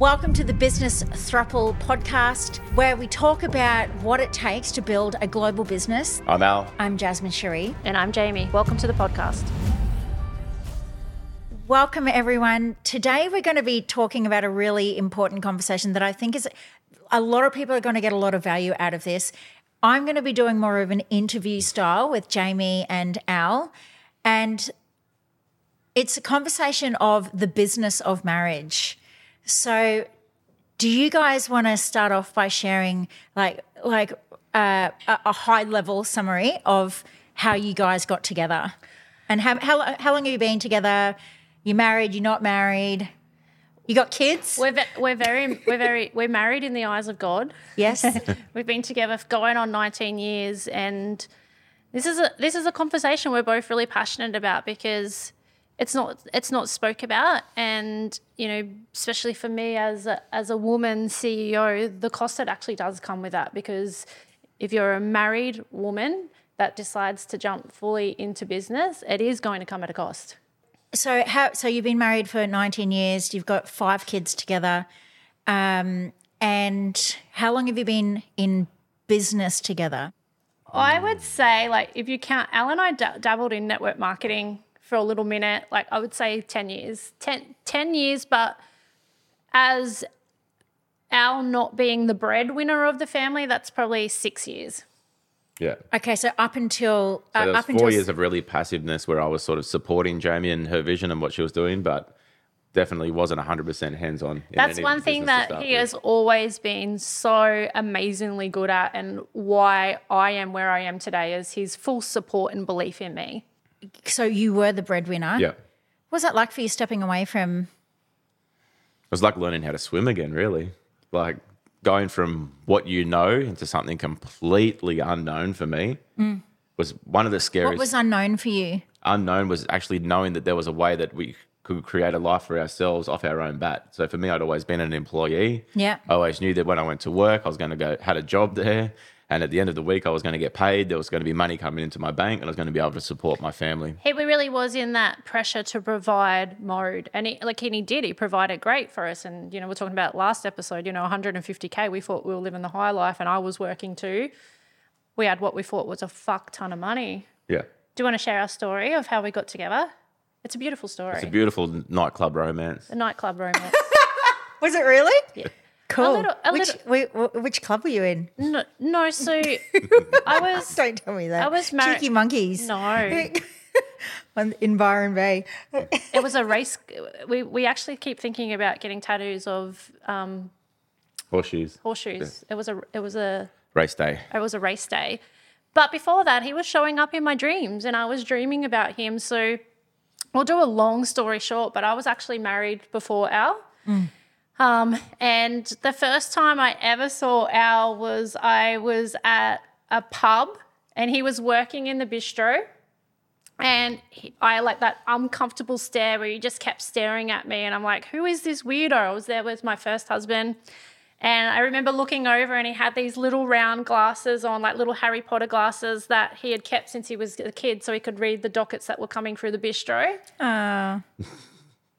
Welcome to the Business Throuple podcast, where we talk about what it takes to build a global business. I'm Al. I'm Jasmine Cherie. And I'm Jamey. Welcome to the podcast. Welcome, everyone. Today, we're going to be talking about a really important conversation that I think is a lot of people are going to get a lot of value out of this. I'm going to be doing more of an interview style with Jamey and Al. And it's a conversation of the business of marriage. So, do you guys want to start off by sharing like like uh, a high level summary of how you guys got together, and how how how long have you been together? You're married? You're not married? You got kids? We're ve- we're very we're very we're married in the eyes of God. Yes. We've been together going on 19 years, and this is a this is a conversation we're both really passionate about because it's not it's not spoke about. And you know especially for me as a, as a woman CEO the cost that actually does come with that because if you're a married woman that decides to jump fully into business it is going to come at a cost. So how so you've been married for 19 years you've got five kids together um, and how long have you been in business together? I would say, like, if you count, Al and I d- dabbled in network marketing for a little minute. Like I would say 10 years. 10, 10 years, but as Al not being the breadwinner of the family, that's probably six years. Yeah. Okay, so up until So uh, there was up four until years of really passiveness where I was sort of supporting Jamey and her vision and what she was doing, but definitely wasn't 100% hands on. That's one thing that he has always been so amazingly good at, and why I am where I am today is his full support and belief in me. So you were the breadwinner. Yeah. What was that like for you stepping away from? It was like learning how to swim again, really. Like going from what you know into something completely unknown for me mm. was one of the scariest. What was unknown for you? unknown was actually knowing that there was a way that we could create a life for ourselves off our own bat. So for me, I'd always been an employee. Yeah. I always knew that when I went to work, I was going to go, had a job there. And at the end of the week, I was going to get paid. There was going to be money coming into my bank and I was going to be able to support my family. He really was in that pressure to provide mode, and he, like and he did. He provided great for us, and you know we're talking about last episode. You know, 150k. We thought we were living the high life, and I was working too. We had what we thought was a fuck ton of money. Yeah. Do you want to share our story of how we got together? It's a beautiful story. It's a beautiful nightclub romance. a nightclub romance. Was it really? Yeah. Cool. little- a which little- wait, which club were you in? no, no, so I was Don't tell me that. I was married- Cheeky monkeys. no. In Byron Bay. It was a race. We we actually keep thinking about getting tattoos of um, Horseshoes. horseshoes. It was a it was a Race day. it was a race day. But before that, he was showing up in my dreams and I was dreaming about him. So I'll do a long story short, but I was actually married before Al. Um, and the first time I ever saw Al was I was at a pub and he was working in the bistro. And he, I like that uncomfortable stare where he just kept staring at me. And I'm like, who is this weirdo? I was there with my first husband. And I remember looking over and he had these little round glasses on, like little Harry Potter glasses that he had kept since he was a kid so he could read the dockets that were coming through the bistro. Uh,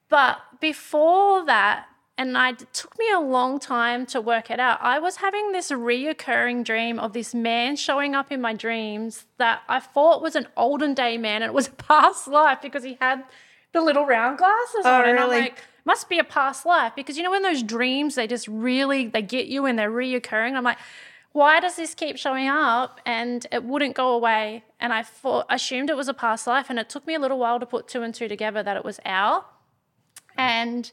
But before that, and I, it took me a long time to work it out. I was having this reoccurring dream of this man showing up in my dreams that I thought was an olden day man, and it was a past life because he had the little round glasses oh, on. And I'm really? like, must be a past life because you know when those dreams they just really they get you and they're reoccurring. I'm like, why does this keep showing up? And it wouldn't go away. And I thought, assumed it was a past life, and it took me a little while to put two and two together that it was Al. And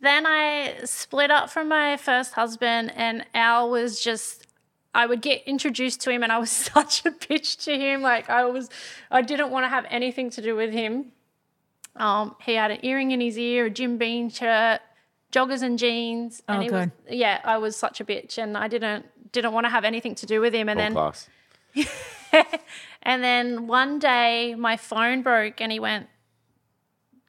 then I split up from my first husband, and Al was just. I would get introduced to him, and I was such a bitch to him. Like I was, I didn't want to have anything to do with him. Um, he had an earring in his ear, a Jim Beam shirt, joggers and jeans, and Oh, he was yeah. I was such a bitch, and I didn't didn't want to have anything to do with him. And All then class. and then one day my phone broke and he went,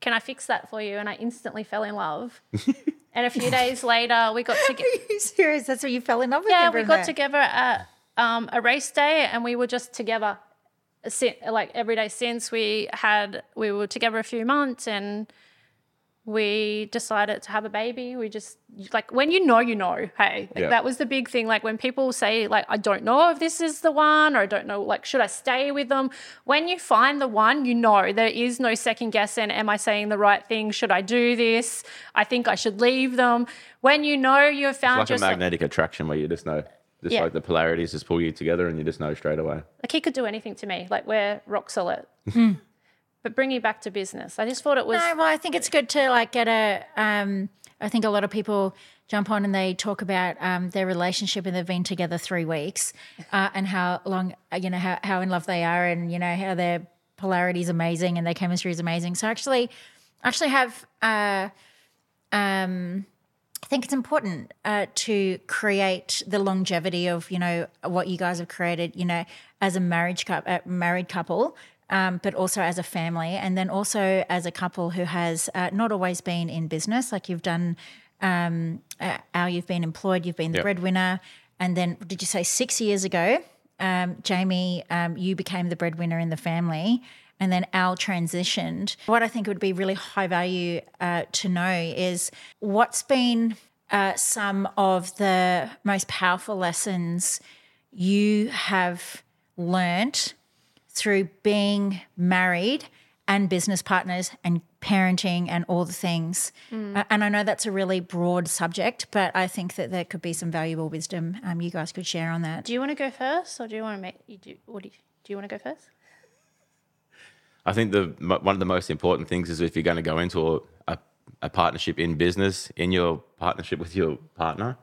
Can I fix that for you? And I instantly fell in love. and a few days later, we got together. Are you serious? That's what you fell in love with Yeah, we got together at um, a race day and we were just together. Like every day since we had, we were together a few months and we decided to have a baby. We just like when you know, you know. Hey, like Yeah. that was the big thing. Like when people say like I don't know if this is the one, or I don't know like should I stay with them. When you find the one, you know there is no second guessing. Am I saying the right thing? Should I do this? I think I should leave them. When you know you have found It's like a magnetic attraction where you just know, just Yeah. like the polarities just pull you together and you just know straight away. like he could do anything to me. Like we're rock solid. Hmm. But bringing back to business, I just thought it was. No, well, I think it's good to like get a. Um, I think a lot of people jump on and they talk about um, their relationship and they've been together three weeks, uh, and how long uh, you know how, how in love they are, and you know how their polarity is amazing and their chemistry is amazing. So actually, actually have. Uh, um, I think it's important uh, to create the longevity of you know what you guys have created. You know, as a marriage cou- uh, married couple, um, but also as a family, and then also as a couple who has uh, not always been in business. Like you've done, um, uh, Al, you've been employed, you've been the Yep. breadwinner, and then did you say six years ago, um, Jamey, um, you became the breadwinner in the family. And then Al transitioned. What I think would be really high value uh, to know is what's been uh, some of the most powerful lessons you have learnt through being married and business partners and parenting and all the things. Uh, and I know that's a really broad subject, but I think that there could be some valuable wisdom um, you guys could share on that. Do you want to go first, or do you want to make you do? What do you, do you want to go first? I think the one of the most important things is if you're going to go into a, a, a partnership in business, in your partnership with your partner,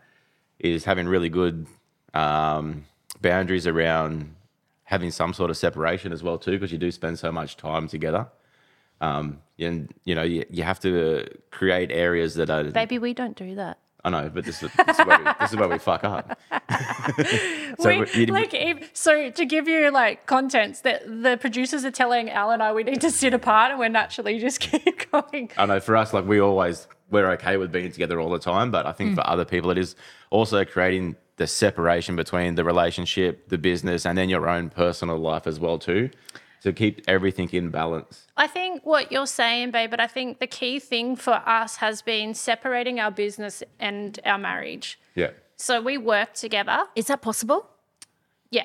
is having really good um, boundaries around having some sort of separation as well too, because you do spend so much time together. Um, and you know you, you have to create areas that are. Baby, we don't do that. I know, but this is this is where we, this is where we fuck up. so we, you- like, if, so to give you like contents, that the producers are telling Al and I we need to sit apart, and we're naturally just keep going. I know for us, like we always we're okay with being together all the time, but I think for other people, it is also creating the separation between the relationship, the business, and then your own personal life as well too, to keep everything in balance. I think what you're saying, babe, but I think the key thing for us has been separating our business and our marriage. Yeah, So we work together. Is that possible? Yeah.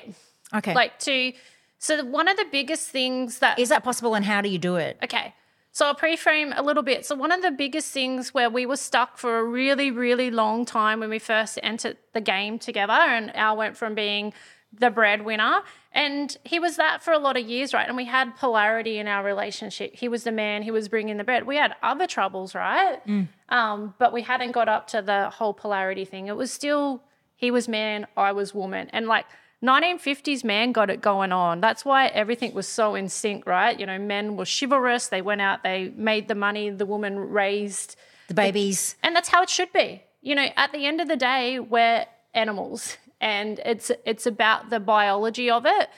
Okay. Like to, so one of the biggest things that is that possible and how do you do it? Okay. So I'll pre-frame a little bit. So one of the biggest things where we were stuck for a really, really long time when we first entered the game together, and Al went from being the breadwinner, and he was that for a lot of years, right? And we had polarity in our relationship. He was the man, he was bringing the bread. We had other troubles, right? Um, but we hadn't got up to the whole polarity thing. It was still he was man, I was woman, and like 1950s man got it going on. That's why everything was so in sync, right? You know, men were chivalrous. They went out, they made the money, the woman raised, The babies. and that's how it should be. You know, at the end of the day, we're animals, and it's it's about the biology of it.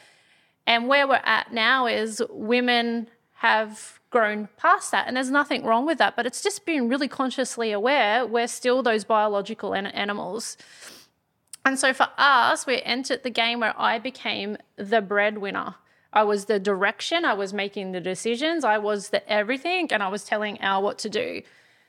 And where we're at now is women have grown past that, and there's nothing wrong with that. But it's just being really consciously aware we're still those biological an- animals. And so for us, we entered the game where I became the breadwinner. I was the direction, I was making the decisions, I was the everything, and I was telling Al what to do.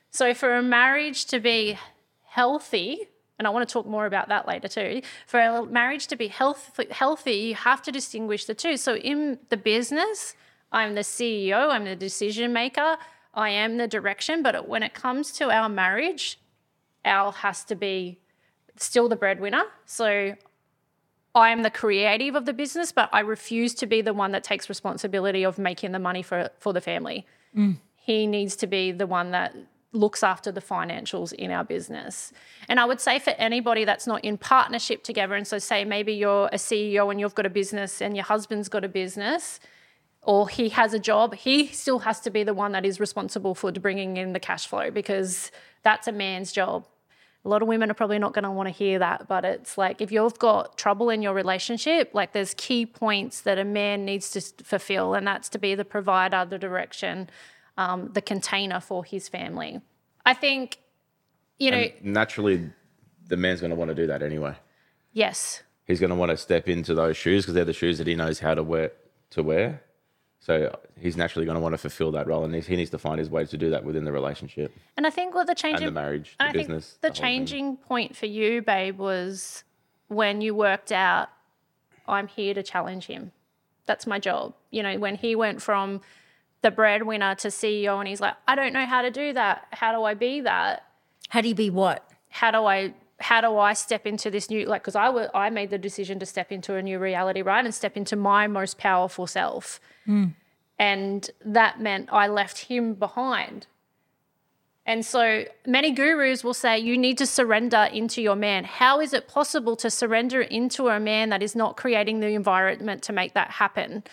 So for a marriage to be healthy, and I want to talk more about that later too. For a marriage to be health, healthy, you have to distinguish the two. So in the business, I'm the CEO, I'm the decision maker, I am the direction. But when it comes to our marriage, Al has to be still the breadwinner. So I am the creative of the business, but I refuse to be the one that takes responsibility of making the money for for the family. Mm. He needs to be the one that looks after the financials in our business. And I would say for anybody that's not in partnership together, and so say maybe you're a CEO and you've got a business and your husband's got a business, or he has a job, he still has to be the one that is responsible for bringing in the cash flow because that's a man's job. A lot of women are probably not going to want to hear that, but it's like if you've got trouble in your relationship, like there's key points that a man needs to fulfill, and that's to be the provider, the direction, um, the container for his family. I think, you know, naturally, the man's going to want to do that anyway. yes, He's going to want to step into those shoes because they're the shoes that he knows how to wear. To wear, So he's naturally going to want to fulfill that role, and he needs to find his way to do that within the relationship And I think what the and changing the marriage, the I think business. the whole thing. changing point for you, babe, was when you worked out, I'm here to challenge him. That's my job. You know, when he went from the breadwinner to CEO and he's like, I don't know how to do that. How do I be that? How do you be what? How do I how do I step into this new like because I made the decision to step into a new reality, right? And step into my most powerful self. Hmm. And that meant I left him behind. And so many gurus will say you need to surrender into your man. How is it possible to surrender into a man that is not creating the environment to make that happen?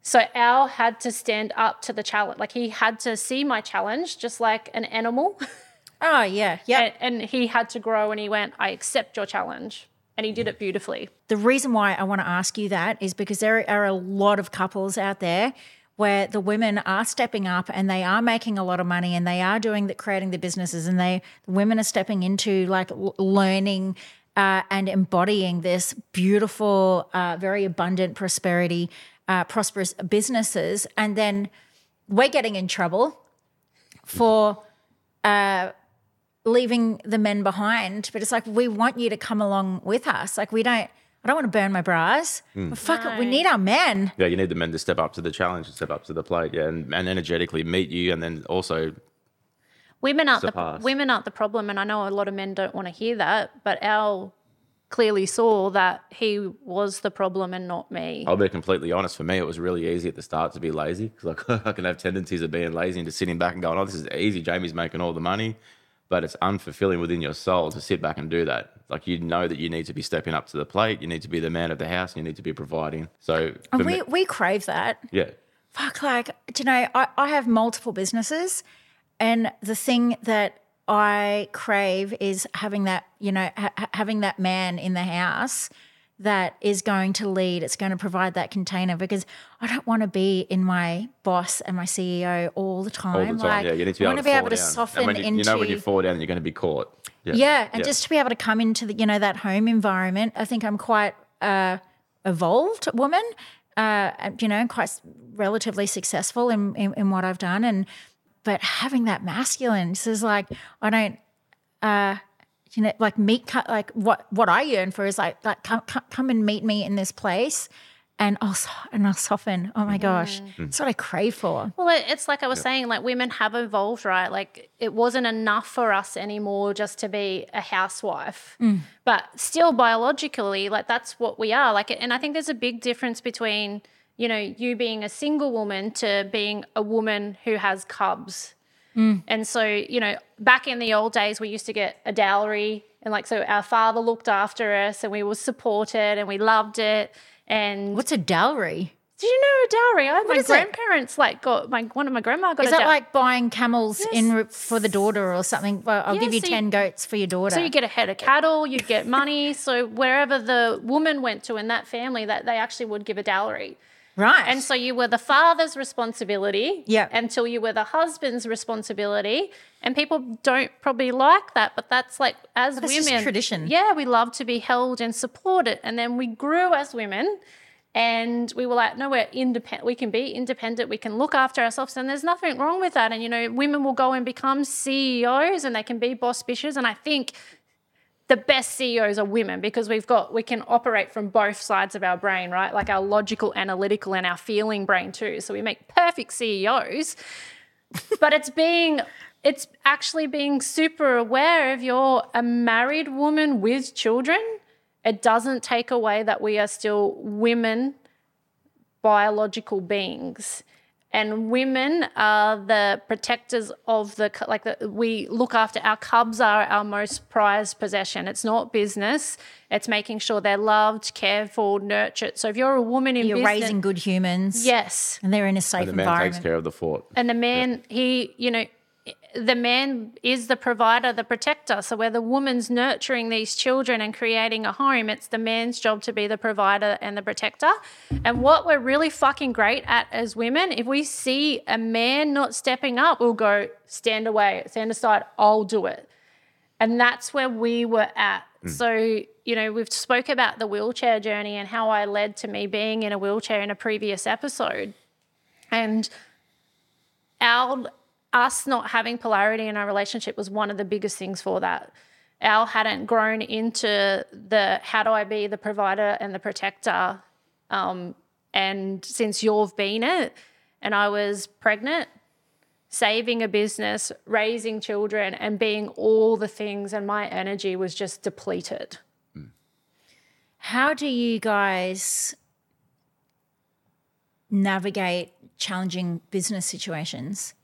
So Al had to stand up to the challenge. Like he had to see my challenge just like an animal. Oh yeah, yeah. and, and he had to grow and he went, I accept your challenge. And he did it beautifully. The reason why I want to ask you that is because there are a lot of couples out there where the women are stepping up and they are making a lot of money and they are doing the creating the businesses and they the women are stepping into like l- learning uh, and embodying this beautiful, uh, very abundant prosperity, uh, prosperous businesses, and then we're getting in trouble for leaving the men behind, but it's like we want you to come along with us. Like we don't. I don't want to burn my bras. Hmm. But fuck it, we need our men. Yeah, you need the men to step up to the challenge and step up to the plate, yeah, and, and energetically meet you, and then also Women aren't the women aren't the problem, and I know a lot of men don't want to hear that, but Al clearly saw that he was the problem and not me. I'll be completely honest. For me, it was really easy at the start to be lazy because like, I can have tendencies of being lazy and just sitting back and going, "Oh, this is easy. Jamey's making all the money," but it's unfulfilling within your soul to sit back and do that. Like you know that you need to be stepping up to the plate. You need to be the man of the house. And you need to be providing. So And we, me, we crave that. yeah, Fuck, like, do you know, I, I have multiple businesses, and the thing that I crave is having that, you know, ha- ha- having that man in the house that is going to lead, it's going to provide that container because I don't want to be in my boss and my CEO all the time. all the time. Like, yeah, you need to be I able want to, to be able to down. soften and you, into you know when you fall down, you're going to be caught. Yeah, yeah, and just to be able to come into the you know that home environment, I think I'm quite uh, evolved woman. Uh, you know, quite relatively successful in, in in what I've done, and but having that masculine, this is like I don't. Uh, you know, like meet, like what what I yearn for is like, like come, come, come and meet me in this place, and I'll and I'll soften. Oh my gosh, mm. that's what I crave for. Well, it- it's like I was saying, like women have evolved, right? Like it wasn't enough for us anymore just to be a housewife, mm. but still biologically, like that's what we are. Like, and I think there's a big difference between, you know, you being a single woman to being a woman who has cubs. Mm. And so, you know, back in the old days, we used to get a dowry, and like, so our father looked after us, and we were supported, and we loved it. And What's a dowry? did you know a dowry? I, my is it? grandparents like got my one of my grandma got Is a that like buying camels in Yes. re- for the daughter or something? Well, I'll Yeah, give you so you- 10 goats for your daughter. So you get a head of cattle, you get money. so wherever the woman went to in that family, that they actually would give a dowry. Right. And so you were the father's responsibility Yeah. until you were the husband's responsibility. And people don't probably like that, but that's like as That's just women tradition. Yeah, we love to be held and supported. And then we grew as women and we were like, no, we're independent. We can be independent. We can look after ourselves, and there's nothing wrong with that. And you know, women will go and become CEOs, and they can be boss bitches. And I think the best CEOs are women because we've got we can operate from both sides of our brain, right? Like our logical, analytical, and our feeling brain too. So we make perfect CEOs. but it's being it's actually being super aware if you're a married woman with children. It doesn't take away that we are still women, biological beings. And women are the protectors of the like the, we look after our cubs are our most prized possession. It's not business. It's making sure they're loved, cared for, nurtured. So if you're a woman in You're business, raising good humans. yes, And they're in a safe the man environment. takes care of the fort. and the man he you know the man is the provider the protector. So where the woman's nurturing these children and creating a home it's the man's job to be the provider and the protector. And what we're really fucking great at as women if we see a man not stepping up we'll go stand away stand aside i'll do it. And that's where we were at. Mm. So you know we've spoke about the wheelchair journey and how i led to me being in a wheelchair in a previous episode. And our us not having polarity in our relationship was one of the biggest things for that. Al hadn't grown into the how do I be the provider and the protector. Um, and since you've been it, and I was pregnant, saving a business, raising children, and being all the things, and my energy was just depleted. How do you guys navigate challenging business situations?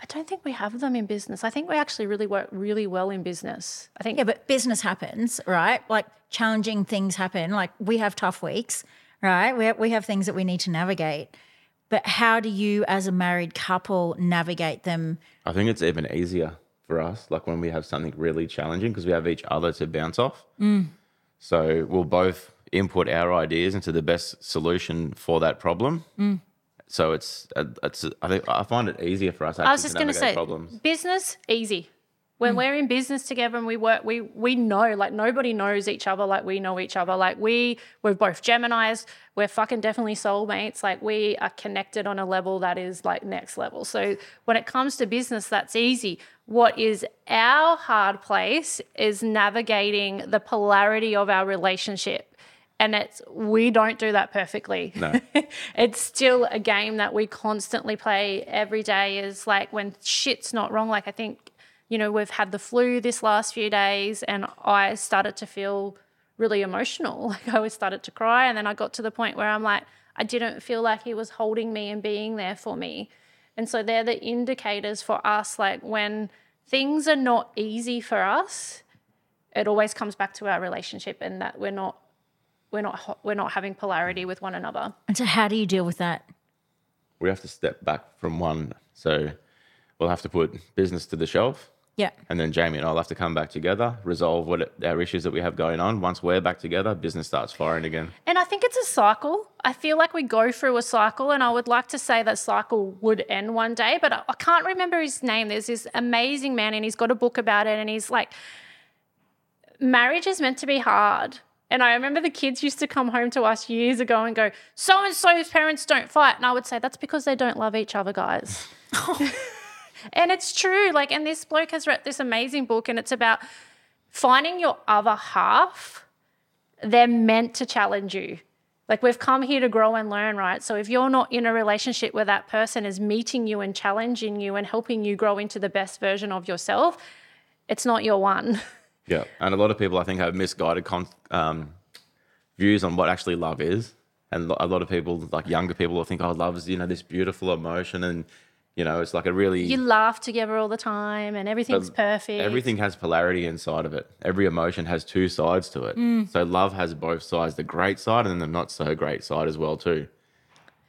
I don't think we have them in business. I think we actually really work really well in business. I think Yeah, but business happens, right? Like challenging things happen. Like we have tough weeks, right? We have, we have things that we need to navigate. But how do you, as a married couple, navigate them? I think it's even easier for us, like when we have something really challenging, because we have each other to bounce off. Mm. So we'll both input our ideas into the best solution for that problem. Mm. So it's, uh, it's I think I find it easier for us. I was just to going to say, problems. business easy. When we're in business together and we work, we we know like nobody knows each other like we know each other. Like we we're both Gemini's. We're fucking definitely soulmates. Like we are connected on a level that is like next level. So when it comes to business, that's easy. What is our hard place is navigating the polarity of our relationship. And it's we don't do that perfectly. No. it's still a game that we constantly play every day is like when shit's not wrong like i think you know we've had the flu this last few days and i started to feel really emotional like i always started to cry and then i got to the point where i'm like i didn't feel like he was holding me and being there for me and so they're the indicators for us like when things are not easy for us it always comes back to our relationship and that we're not we're not we're not having polarity with one another And so, how do you deal with that? We have to step back from one. So we'll have to put business to the shelf. Yeah. And then Jamey and I'll have to come back together, resolve what it, our issues that we have going on. Once we're back together, business starts firing again. And I think it's a cycle. I feel like we go through a cycle, and I would like to say that cycle would end one day, but I I can't remember his name. There's this amazing man, and he's got a book about it, and he's like, marriage is meant to be hard. And I remember the kids used to come home to us years ago and go, so and so's parents don't fight. And I would say, that's because they don't love each other, guys. and it's true. Like, and this bloke has read this amazing book, and it's about finding your other half they're meant to challenge you. Like we've come here to grow and learn, right? So if you're not in a relationship where that person is meeting you and challenging you and helping you grow into the best version of yourself, it's not your one. Yeah. And a lot of people, I think, have misguided con- um, views on what actually love is. And a lot of people, like younger people, will think, oh, love is, you know, this beautiful emotion. And, you know, it's like a really. You laugh together all the time and everything's perfect. Everything has polarity inside of it. Every emotion has two sides to it. Mm. So love has both sides, the great side and the not so great side as well too.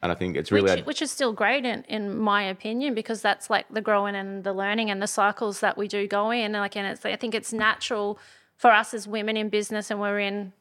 And I think it's really which, which is still great in, in my opinion because that's like the growing and the learning and the cycles that we do go in. Like and it's I think it's natural for us as women in business and we're in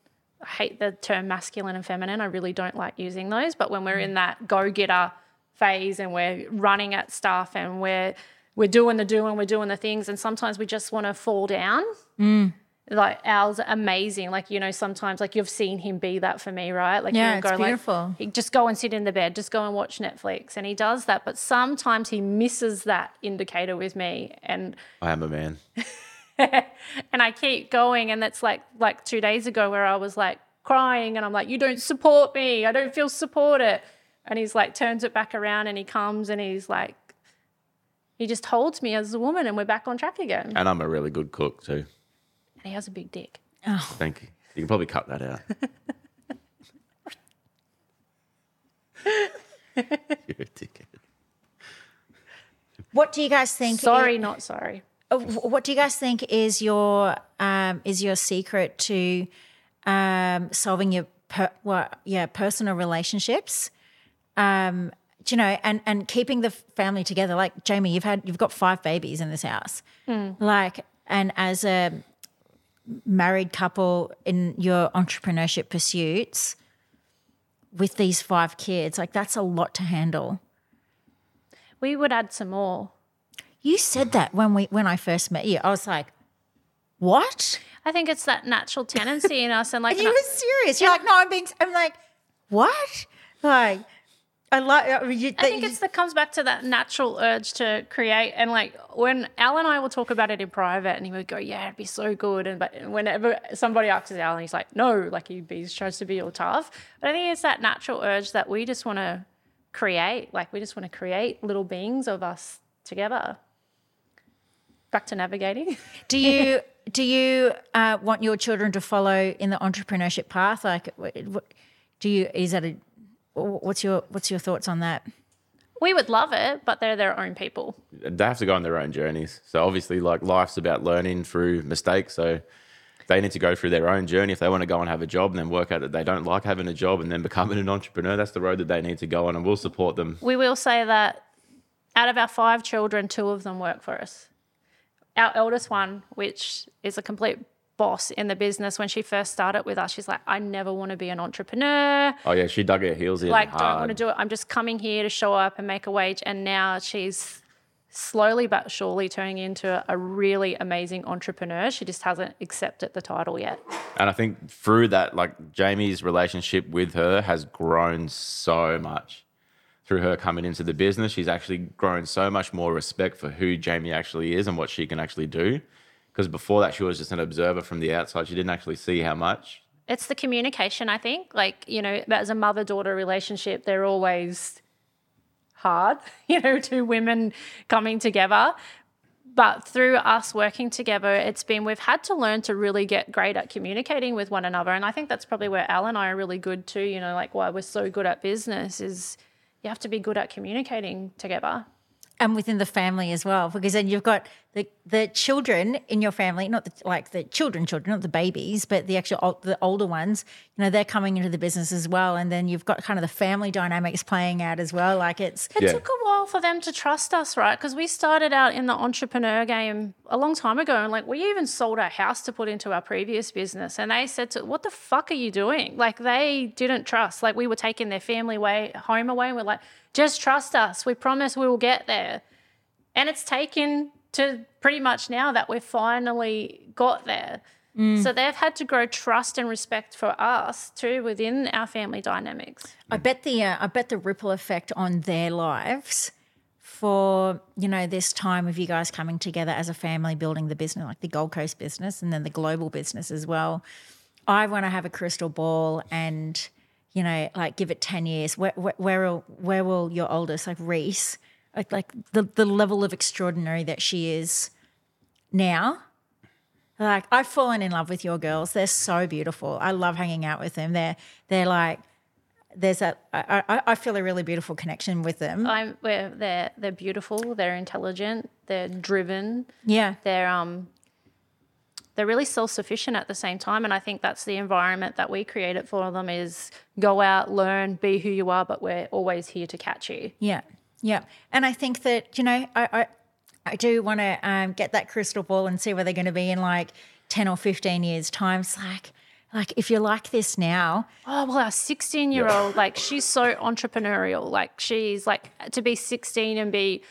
I hate the term masculine and feminine I really don't like using those but when we're mm. in that go-getter phase and we're running at stuff and we're we're doing the doing we're doing the things and sometimes we just want to fall down mm. Like Al's amazing. Like, you know, sometimes like you've seen him be that for me, right? Like Yeah, he'll it's beautiful. like he- just go and sit in the bed, just go and watch Netflix. And he does that. But sometimes he misses that indicator with me. And I am a man. and I keep going. And that's like like two days ago where I was like crying and I'm like, You don't support me. I don't feel supported. And he's like turns it back around and he comes and he's like he just holds me as a woman and we're back on track again. And I'm a really good cook too. And he has a big dick. Thank you. You can probably cut that out. You're a dickhead. What do you guys think? Sorry, not sorry. Uh, what do you guys think is your um, is your secret to um, solving your per, well, yeah personal relationships? Um, do you know, and and keeping the family together. Like Jamey, you've had you've got five babies in this house. Like, and as a married couple in your entrepreneurship pursuits with these five kids, like that's a lot to handle. We would add some more. You said that when we when I first met you. I was like, "What?" I think it's that natural tendency in us, and like, And you were serious. You're like, "No, I'm being." I'm like, "What?" Like, I like. I, mean, you, I think it's that comes back to that natural urge to create. And like when Al and I will talk about it in private, and he would go, "Yeah, it'd be so good." And but whenever somebody asks Al, and he's like, "No," like he, he tries to be all tough. But I think it's that natural urge that we just want to create. Like we just want to create little beings of us together. Back to navigating. do you do you uh, want your children to follow in the entrepreneurship path? Like, what, what- do you is that a what's your what's your thoughts on that? we would love it, but they're their own people. they have to go on their own journeys. So obviously, like life's about learning through mistakes. So they need to go through their own journey. If they want to go and have a job and then work out that they don't like having a job and then becoming an entrepreneur, that's the road that they need to go on, and we'll support them. we will say that out of our five children, two of them work for us. Our eldest one, which is a complete boss in the business, when she first started with us, she's like, I never want to be an entrepreneur. Oh yeah, she dug her heels in. Like, don't want to do it. I'm just coming here to show up and make a wage. And now she's slowly but surely turning into a really amazing entrepreneur. She just hasn't accepted the title yet. And I think through that, like Jamey's relationship with her has grown so much. Through her coming into the business, she's actually grown so much more respect for who Jamey actually is and what she can actually do. Because before that, she was just an observer from the outside. She didn't actually see how much. It's the communication, I think. Like, you know, as a mother daughter relationship, they're always hard, you know, two women coming together. But through us working together, it's been we've had to learn to really get great at communicating with one another. And I think that's probably where Al and I are really good too. You know, like why we're so good at business is you have to be good at communicating together. and within the family as well, because then you've got the the children in your family, not the, like the children, children, not the babies, but the actual ol- the older ones. You know, they're coming into the business as well, and then you've got kind of the family dynamics playing out as well. Like it's It Yeah. took a while for them to trust us, right? Because we started out in the entrepreneur game a long time ago, and like we even sold our house to put into our previous business, and they said to, "What the fuck are you doing?" Like they didn't trust. Like we were taking their family way home away, and we're like, "Just trust us. We promise we will get there." And it's taken to pretty much now that we've finally got there. So they've had to grow trust and respect for us too within our family dynamics. I bet the uh, I bet the ripple effect on their lives for you know this time of you guys coming together as a family building the business like the Gold Coast business and then the global business as well. I want to have a crystal ball and you know like give it 10 years where where, where will where will your oldest like Reese like, like the the level of extraordinary that she is now like I've fallen in love with your girls. They're so beautiful. I love hanging out with them. They're they're like there's a I, I, I feel a really beautiful connection with them. I'm where they're they're beautiful, they're intelligent, they're driven, yeah. they're um they're really self-sufficient at the same time and I think that's the environment that we created for them is go out, learn, be who you are, but we're always here to catch you. Yeah, yeah, and I think that you know, I I, I do want to um, get that crystal ball and see where they're going to be in like ten or fifteen years' time. It's like, like if you're like this now, Oh well, our sixteen-year-old, like she's so entrepreneurial. Like she's like to be sixteen and be,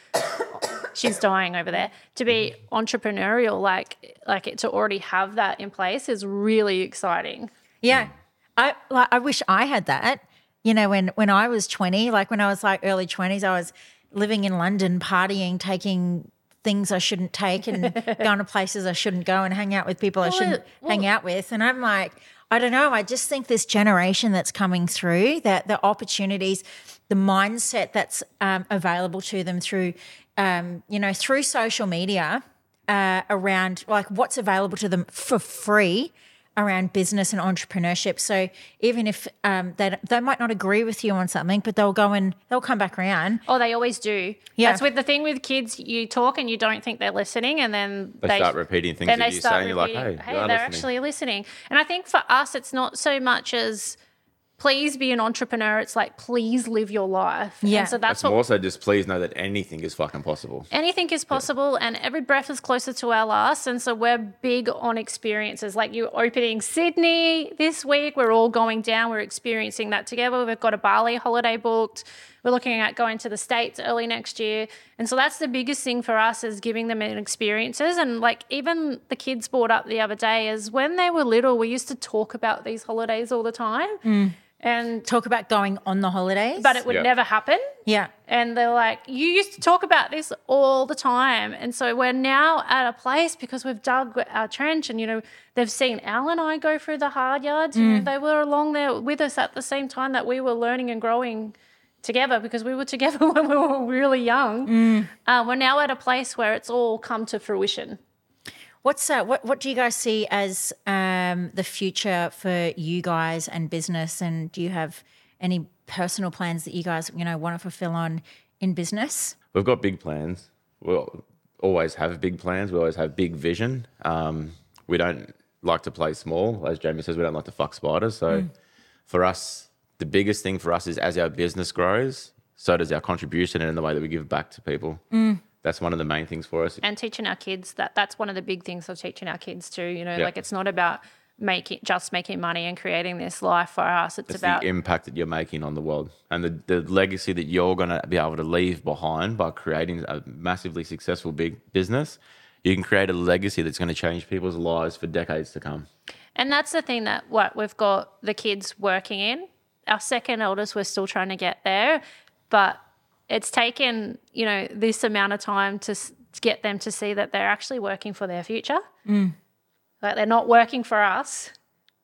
she's dying over there. To be entrepreneurial, like like it, to already have that in place is really exciting. yeah, I like I wish I had that. You know, when when I was twenty, like when I was like early twenties, I was living in London, partying, taking things I shouldn't take, and going to places I shouldn't go, and hang out with people I shouldn't well- hang out with. And I'm like, I don't know. I just think this generation that's coming through, that the opportunities, the mindset that's um, available to them through, um, you know, through social media, uh, around like what's available to them for free around business and entrepreneurship. So even if um, they they might not agree with you on something, but they'll go and they'll come back around. Oh, they always do. Yeah. That's with the thing with kids. You talk and you don't think they're listening, and then They start repeating things that you say, and you're like, hey, hey, you are they're listening. actually listening. And I think for us, it's not so much as please be an entrepreneur. It's like please live your life. Yeah. And so that's It's what more so just please know that anything is fucking possible. anything is possible and every breath is closer to our last. And so we're big on experiences. Like you're opening sydney this week. We're all going down. We're experiencing that together. We've got a bali holiday booked. We're looking at going to the states early next year. And so that's the biggest thing for us is giving them experiences. And like even the kids brought up the other day is when they were little we used to talk about these holidays all the time mm. And Talk about going on the holidays. but it would Yeah. never happen. yeah. And they're like, you used to talk about this all the time. And so we're now at a place because we've dug our trench and, you know, they've seen Al and I go through the hard yards. You know, they were along there with us at the same time that we were learning and growing together because we were together when we were really young. Uh, we're now at a place where it's all come to fruition. What's uh, what what do you guys see as um, the future for you guys and business? And do you have any personal plans that you guys you know want to fulfill on in business? We've got big plans. We'll always have big plans. We always have big vision. Um, we don't like to play small. As Jamey says, we don't like to fuck spiders. So for us, the biggest thing for us is as our business grows, so does our contribution and the way that we give back to people. That's one of the main things for us. and teaching our kids that that's one of the big things of teaching our kids too you know Yeah. like it's not about making just making money and creating this life for us it's, It's about the impact that you're making on the world and the, the legacy that you're going to be able to leave behind by creating a massively successful big business. You can create a legacy that's going to change people's lives for decades to come. and that's the thing that what we've got the kids working in our second eldest we're still trying to get there but it's taken you know this amount of time to, s- to get them to see that they're actually working for their future mm. like they're not working for us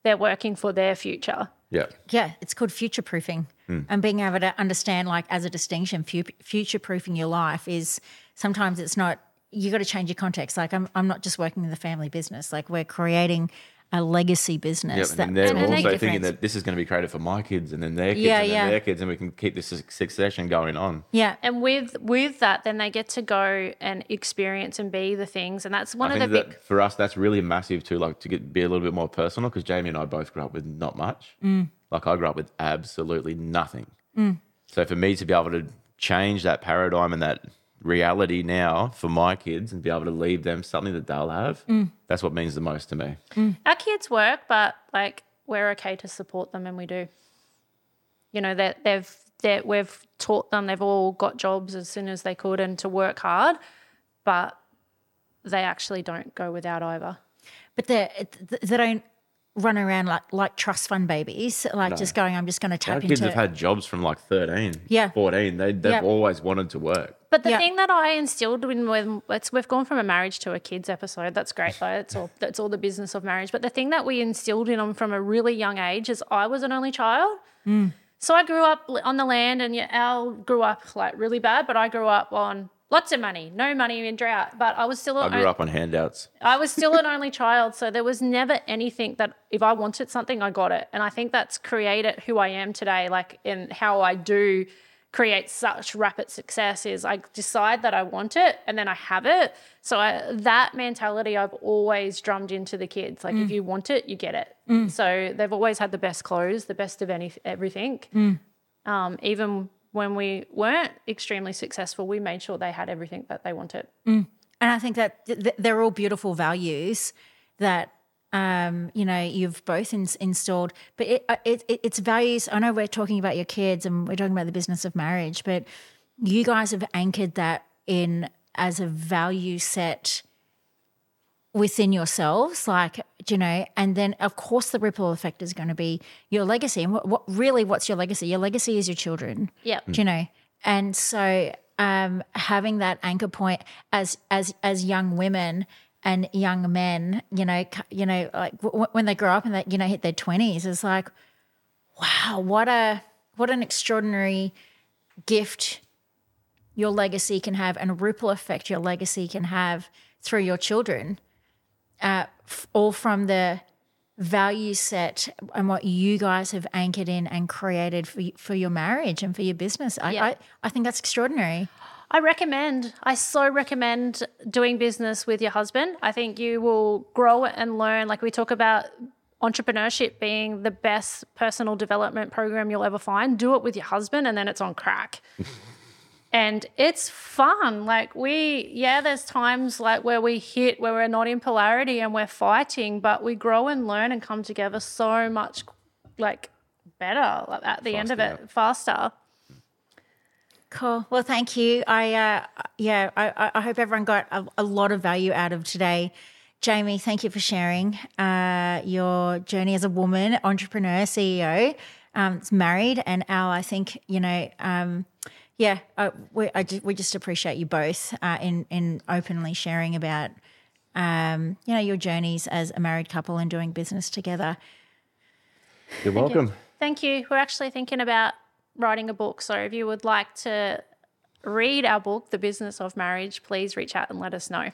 they're working for their future Yeah. Yeah, it's called future proofing. Hmm. And being able to understand, like, as a distinction, future proofing your life is sometimes it's not, you got to change your context. Like, I'm, I'm not just working in the family business, like, we're creating a legacy business. Yep. that And they're can make a also thinking difference. that this is going to be created for my kids and then their kids Yeah, and then yeah. their kids, and we can keep this succession going on. Yeah. and with with that then they get to go and experience and be the things and that's one I of the think big for us, that's really massive too. Like to get be a little bit more personal because Jamey and I both grew up with not much. Mm. Like I grew up with absolutely nothing. So for me to be able to change that paradigm and that reality now for my kids and be able to leave them something that they'll have, Mm. that's what means the most to me. our kids work, but like we're okay to support them, and we do. You know that they've that we've taught them. They've all got jobs as soon as they could, and to work hard, but they actually don't go without either. But they they don't run around like like trust fund babies, like just going, I'm just going to Our tap kids have had jobs from like 13, Yeah. 14. They, they've Yeah. always wanted to work. But the Yeah. thing that I instilled in when it's we've gone from a marriage to a kids episode. That's great though. It's all that's all the business of marriage. But the thing that we instilled in them from a really young age is I was an only child. Mm. So I grew up on the land, and yeah, Al grew up like really bad. But I grew up on lots of money, no money in drought. But I was still I an grew up on handouts. I was still an only child, so there was never anything that if I wanted something, I got it. And I think that's created who I am today, like in how I do create such rapid success is I decide that I want it and then I have it. So I, that mentality I've always drummed into the kids. Like if mm. you want it, you get it. Mm. So they've always had the best clothes, the best of any everything. Mm. Um, even when we weren't extremely successful, we made sure they had everything that they wanted. And I think that th- th- they're all beautiful values that um, you know you've both ins- installed. But it, uh, it, it, it's values. I know we're talking about your kids and we're talking about the business of marriage, but you guys have anchored that in as a value set within yourselves, like you know, and then of course the ripple effect is going to be your legacy. And what, what really, what's your legacy? Your legacy is your children Yeah. do you know and so um, having that anchor point as as as young women and young men you know you know like w- when they grow up and they you know hit their 20s it's like wow what a what an extraordinary gift your legacy can have and a ripple effect your legacy can have through your children uh, f- all from the value set and what you guys have anchored in and created for, for your marriage and for your business. I, Yeah. I, I think that's extraordinary. I recommend, I so recommend doing business with your husband. I think you will grow and learn. Like we talk about entrepreneurship being the best personal development program you'll ever find. Do it with your husband and then it's on crack. and it's fun. Like we, yeah, there's times like where we hit where we're not in polarity and we're fighting, but we grow and learn and come together so much like better at the end of it, faster. Cool. Well, thank you. I, uh, yeah, I, I- I hope everyone got a, a lot of value out of today. Jamey, thank you for sharing uh, your journey as a woman, entrepreneur, CEO. um, is married, and Al, I think you know, um, yeah, uh, we I ju- we just appreciate you both uh, in in openly sharing about um, you know your journeys as a married couple and doing business together. You're welcome. Thank you. We're actually thinking about writing a book. So if you would like to read our book, The Business of Marriage, please reach out and let us know.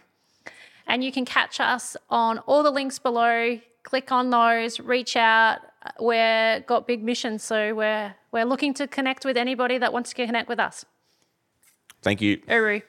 And you can catch us on all the links below. Click on those, reach out. We're got big missions, so we're we're looking to connect with anybody that wants to connect with us. Thank you. Uru.